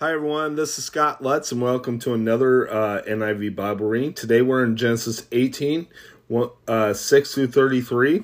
Hi, everyone. This is Scott Lutz, and welcome to another uh, NIV Bible reading. Today we're in Genesis 18, one, uh, 6 through 33.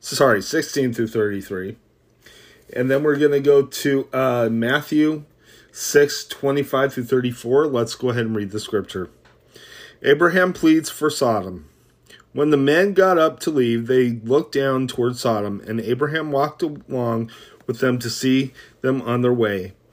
Sorry, 16 through 33. And then we're going to go to uh, Matthew 6, 25 through 34. Let's go ahead and read the scripture. Abraham pleads for Sodom. When the men got up to leave, they looked down toward Sodom, and Abraham walked along with them to see them on their way.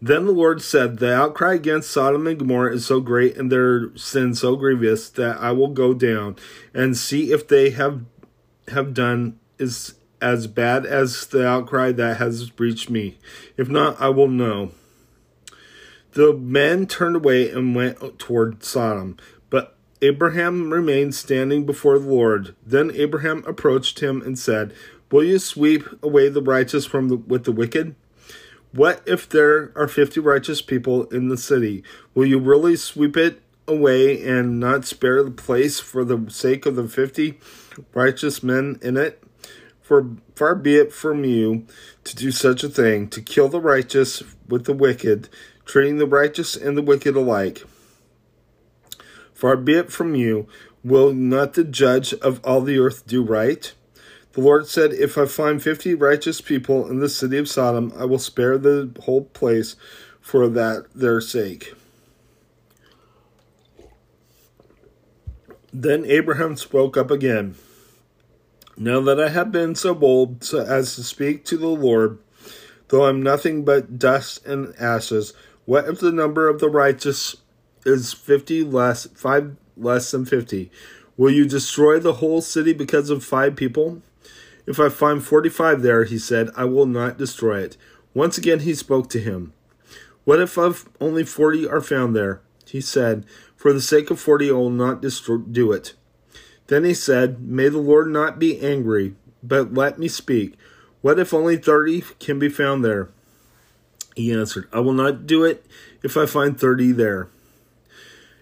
Then the Lord said, The outcry against Sodom and Gomorrah is so great and their sin so grievous that I will go down and see if they have have done is as bad as the outcry that has reached me. If not, I will know. The men turned away and went toward Sodom, but Abraham remained standing before the Lord. Then Abraham approached him and said, Will you sweep away the righteous from the, with the wicked? What if there are 50 righteous people in the city? Will you really sweep it away and not spare the place for the sake of the 50 righteous men in it? For far be it from you to do such a thing, to kill the righteous with the wicked, treating the righteous and the wicked alike. Far be it from you, will not the judge of all the earth do right? The Lord said, If I find fifty righteous people in the city of Sodom, I will spare the whole place for that their sake. Then Abraham spoke up again. Now that I have been so bold as to speak to the Lord, though I'm nothing but dust and ashes, what if the number of the righteous is fifty less, five less than fifty? Will you destroy the whole city because of five people? If I find forty five there, he said, I will not destroy it. Once again he spoke to him. What if only forty are found there? He said, For the sake of forty I will not destroy, do it. Then he said, May the Lord not be angry, but let me speak. What if only thirty can be found there? He answered, I will not do it if I find thirty there.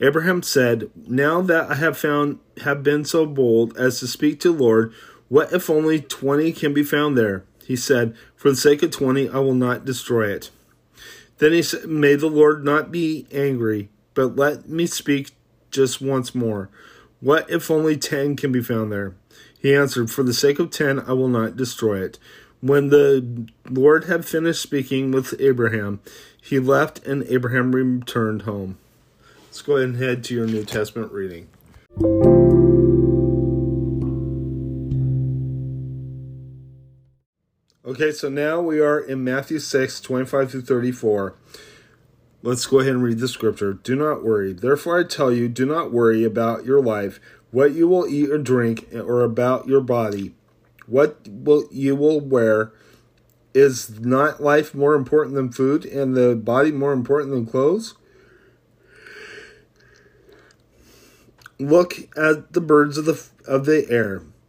Abraham said, Now that I have found have been so bold as to speak to the Lord, what if only twenty can be found there? He said, For the sake of twenty, I will not destroy it. Then he said, May the Lord not be angry, but let me speak just once more. What if only ten can be found there? He answered, For the sake of ten, I will not destroy it. When the Lord had finished speaking with Abraham, he left and Abraham returned home. Let's go ahead and head to your New Testament reading. Okay, so now we are in Matthew 6, 25 through 34. Let's go ahead and read the scripture. Do not worry. Therefore, I tell you, do not worry about your life, what you will eat or drink, or about your body, what will you will wear. Is not life more important than food, and the body more important than clothes? Look at the birds of the of the air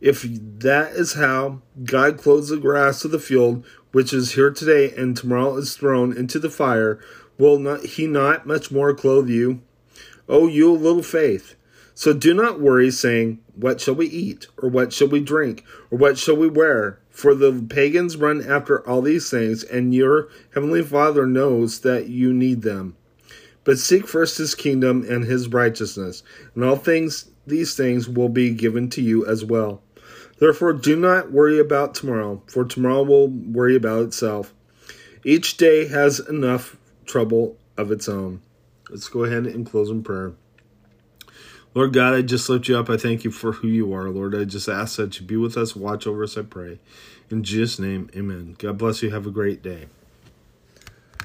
If that is how God clothes the grass of the field, which is here today and tomorrow is thrown into the fire, will not he not much more clothe you? O you little faith. So do not worry, saying, What shall we eat? Or what shall we drink? Or what shall we wear? For the pagans run after all these things, and your heavenly Father knows that you need them. But seek first his kingdom and his righteousness, and all things these things will be given to you as well. Therefore, do not worry about tomorrow, for tomorrow will worry about itself. Each day has enough trouble of its own. Let's go ahead and close in prayer. Lord God, I just lift you up. I thank you for who you are, Lord. I just ask that you be with us, watch over us, I pray. In Jesus' name, amen. God bless you. Have a great day.